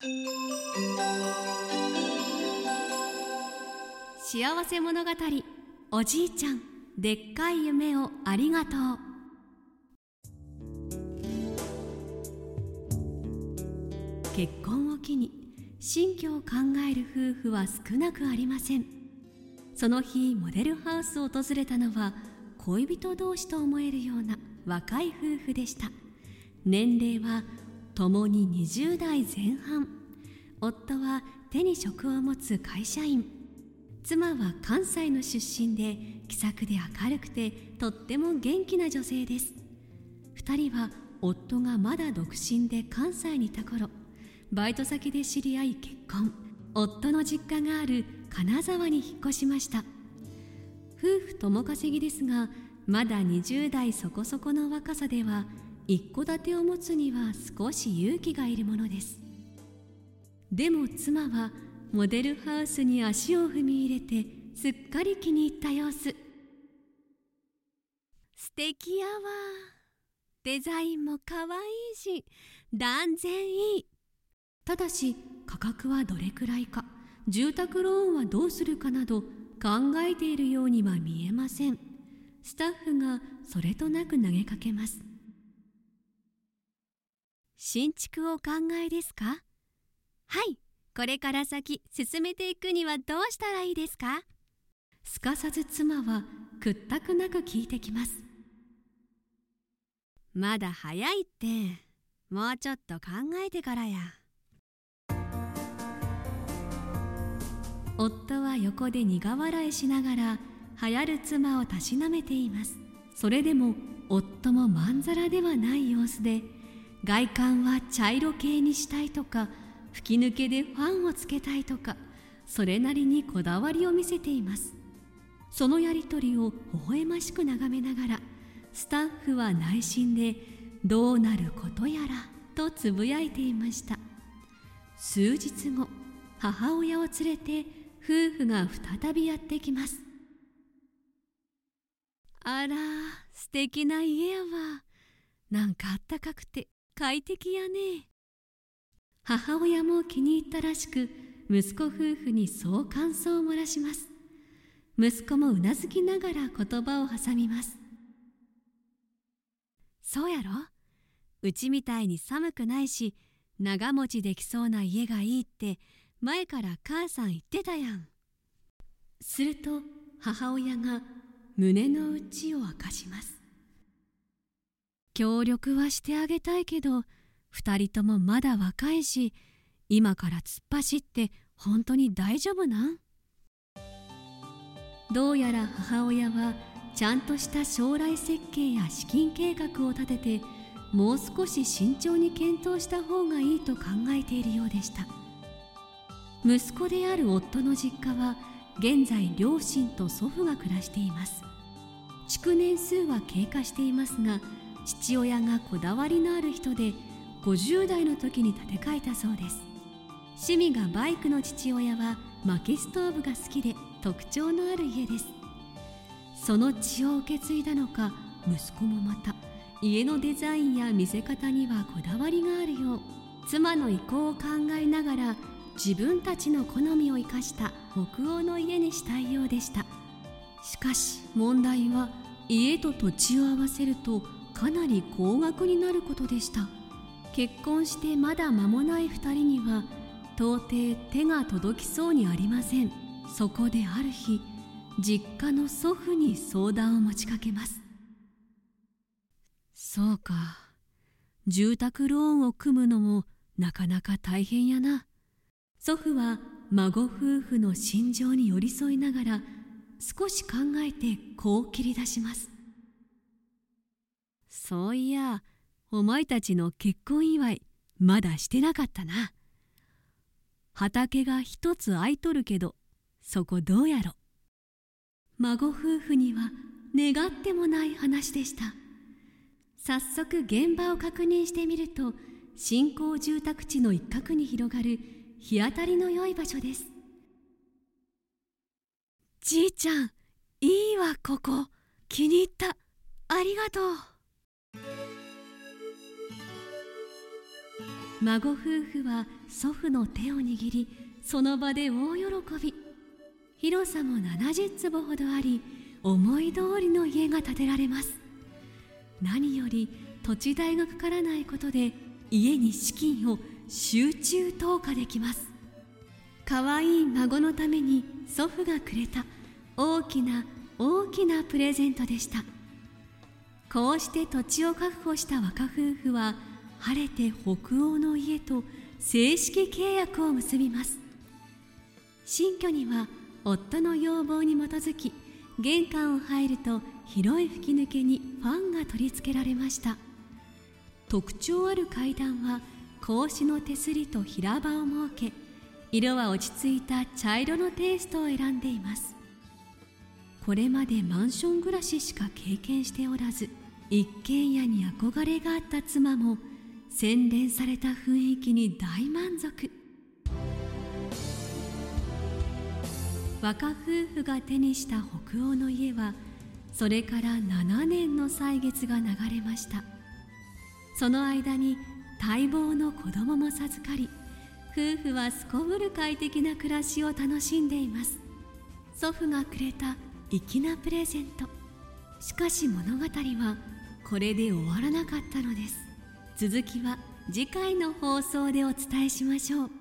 幸せ物語おじいちゃんでっかい夢をありがとう。結婚を機に新居を考える夫婦は少なくありません。その日モデルハウスを訪れたのは恋人同士と思えるような若い夫婦でした。年齢はともに20代前半。夫は手に職を持つ会社員。妻は関西の出身で気さくで明るくてとっても元気な女性です。2人は夫がまだ独身で関西にいた頃。バイト先で知り合い結婚。夫の実家がある金沢に引っ越しました。夫婦共稼ぎですがまだ20代そこそこの若さでは一戸建てを持つには少し勇気がいるものです。でも妻はモデルハウスに足を踏み入れてすっかり気に入った様子。素敵やわ。デザインもかわいいし断然いい。ただし価格はどれくらいか住宅ローンはどうするかなど考えているようには見えません。スタッフがそれとなく投げかけます。新築をお考えですか？はいこれから先進めていくにはどうしたらいいですか？すかさず妻は屈託なく聞いてきます。まだ早いってもうちょっと考えてからや。夫は横で苦笑いしながら流行る妻をたしなめています。それでも夫もまんざらではない様子で外観は茶色系にしたいとか吹き抜けでファンをつけたいとかそれなりにこだわりを見せています。そのやり取りを微笑ましく眺めながらスタッフは内心でどうなることやらとつぶやいていました。数日後母親を連れて夫婦が再びやってきます。あら素敵な家やわ。なんかあったかくて。快適やね。母親も気に入ったらしく息子夫婦にそう感想を漏らします。息子もうなずきながら言葉を挟みます。そうやろ？うちみたいに寒くないし長持ちできそうな家がいいって前から母さん言ってたやん。すると母親が胸の内を明かします。協力はしてあげたいけど2人ともまだ若いし今から突っ走って本当に大丈夫なん？どうやら母親はちゃんとした将来設計や資金計画を立ててもう少し慎重に検討した方がいいと考えているようでした。息子である夫の実家は現在両親と祖父が暮らしています。築年数は経過していますが父親がこだわりのある人で50代の時に建て替えたそうです。趣味がバイクの父親は薪ストーブが好きで特徴のある家です。その血を受け継いだのか息子もまた家のデザインや見せ方にはこだわりがあるよう妻の意向を考えながら自分たちの好みを生かした北欧の家にしたいようでした。しかし問題は家と土地を合わせるとかなり高額になることでした。結婚してまだ間もない2人には到底手が届きそうにありません。そこである日実家の祖父に相談を持ちかけます。そうか。住宅ローンを組むのもなかなか大変やな。祖父は孫夫婦の心情に寄り添いながら少し考えてこう切り出します。そういやお前たちの結婚祝いまだしてなかったな。畑が一つ空いとるけどそこどうやろ。孫夫婦には願ってもない話でした。早速現場を確認してみると新興住宅地の一角に広がる日当たりの良い場所です。じいちゃんいいわここ。気に入った。ありがとう。孫夫婦は祖父の手を握りその場で大喜び。広さも70坪ほどあり思い通りの家が建てられます。何より土地代がかからないことで家に資金を集中投下できます。可愛い孫のために祖父がくれた大きな大きなプレゼントでした。こうして土地を確保した若夫婦は晴れて北欧の家と正式契約を結びます。新居には夫の要望に基づき玄関を入ると広い吹き抜けにファンが取り付けられました。特徴ある階段は格子の手すりと平場を設け色は落ち着いた茶色のテイストを選んでいます。これまでマンション暮らししか経験しておらず一軒家に憧れがあった妻も洗練された雰囲気に大満足。若夫婦が手にした北欧の家はそれから7年の歳月が流れました。その間に待望の子供も授かり夫婦はすこぶる快適な暮らしを楽しんでいます。祖父がくれた粋なプレゼント。しかし物語はこれで終わらなかったのです。続きは次回の放送でお伝えしましょう。